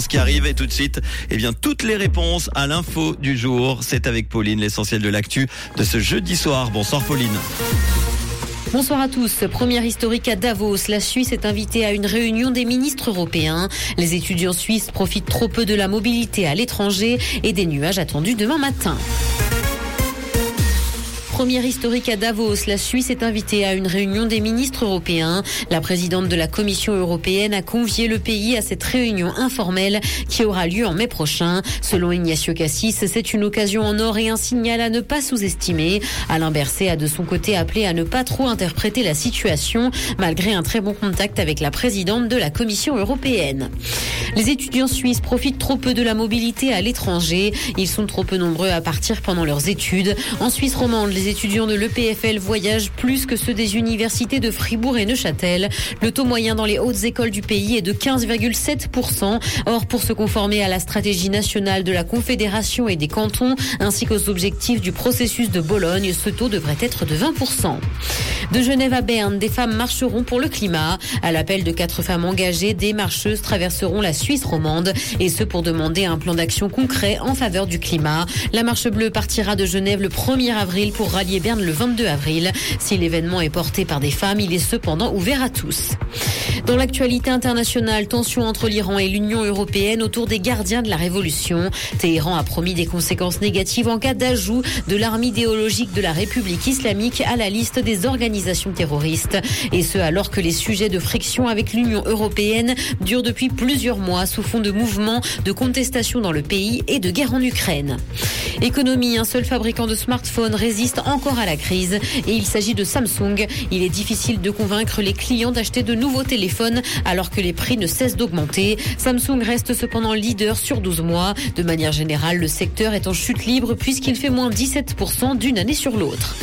Ce qui arrive tout de suite, eh bien toutes les réponses à l'info du jour, c'est avec Pauline, l'essentiel de l'actu de ce jeudi soir. Bonsoir Pauline. Bonsoir à tous. Première historique à Davos. La Suisse est invitée à une réunion des ministres européens. Les étudiants suisses profitent trop peu de la mobilité à l'étranger et des nuages attendus demain matin. Première historique à Davos, la Suisse est invitée à une réunion des ministres européens. La présidente de la Commission européenne a convié le pays à cette réunion informelle qui aura lieu en mai prochain. Selon Ignacio Cassis, c'est une occasion en or et un signal à ne pas sous-estimer. Alain Berset a de son côté appelé à ne pas trop interpréter la situation, malgré un très bon contact avec la présidente de la Commission européenne. Les étudiants suisses profitent trop peu de la mobilité à l'étranger. Ils sont trop peu nombreux à partir pendant leurs études. En Suisse romande, les étudiants de l'EPFL voyagent plus que ceux des universités de Fribourg et Neuchâtel. Le taux moyen dans les hautes écoles du pays est de 15,7%. Or, pour se conformer à la stratégie nationale de la Confédération et des cantons, ainsi qu'aux objectifs du processus de Bologne, ce taux devrait être de 20%. De Genève à Berne, des femmes marcheront pour le climat. À l'appel de quatre femmes engagées, des marcheuses traverseront la Suisse romande et ce pour demander un plan d'action concret en faveur du climat. La marche bleue partira de Genève le 1er avril pour rallier Berne le 22 avril. Si l'événement est porté par des femmes, il est cependant ouvert à tous. Dans l'actualité internationale, tension entre l'Iran et l'Union européenne autour des gardiens de la révolution. Téhéran a promis des conséquences négatives en cas d'ajout de l'arme idéologique de la République islamique à la liste des organisations terroristes. Et ce alors que les sujets de friction avec l'Union européenne durent depuis plusieurs mois sous fond de mouvements de contestation dans le pays et de guerre en Ukraine. Économie, un seul fabricant de smartphones résiste encore à la crise et il s'agit de Samsung. Il est difficile de convaincre les clients d'acheter de nouveaux téléphones alors que les prix ne cessent d'augmenter. Samsung reste cependant leader sur 12 mois. De manière générale, le secteur est en chute libre puisqu'il fait moins 17% d'une année sur l'autre.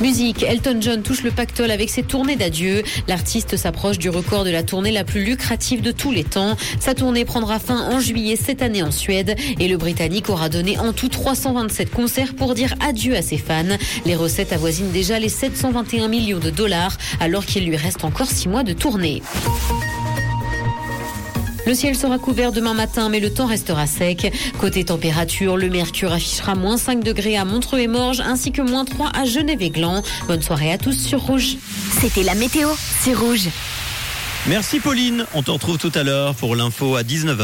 Musique, Elton John touche le pactole avec ses tournées d'adieu. L'artiste s'approche du record de la tournée la plus lucrative de tous les temps. Sa tournée prendra fin en juillet cette année en Suède et le Britannique aura donné en tout 327 concerts pour dire adieu à ses fans. Les recettes avoisinent déjà les 721 millions de dollars alors qu'il lui reste encore 6 mois de tournée. Le ciel sera couvert demain matin, mais le temps restera sec. Côté température, le mercure affichera moins 5 degrés à Montreux et Morges, ainsi que moins 3 à Genève et Gland. Bonne soirée à tous sur Rouge. C'était la météo, c'est Rouge. Merci Pauline, on te retrouve tout à l'heure pour l'info à 19h.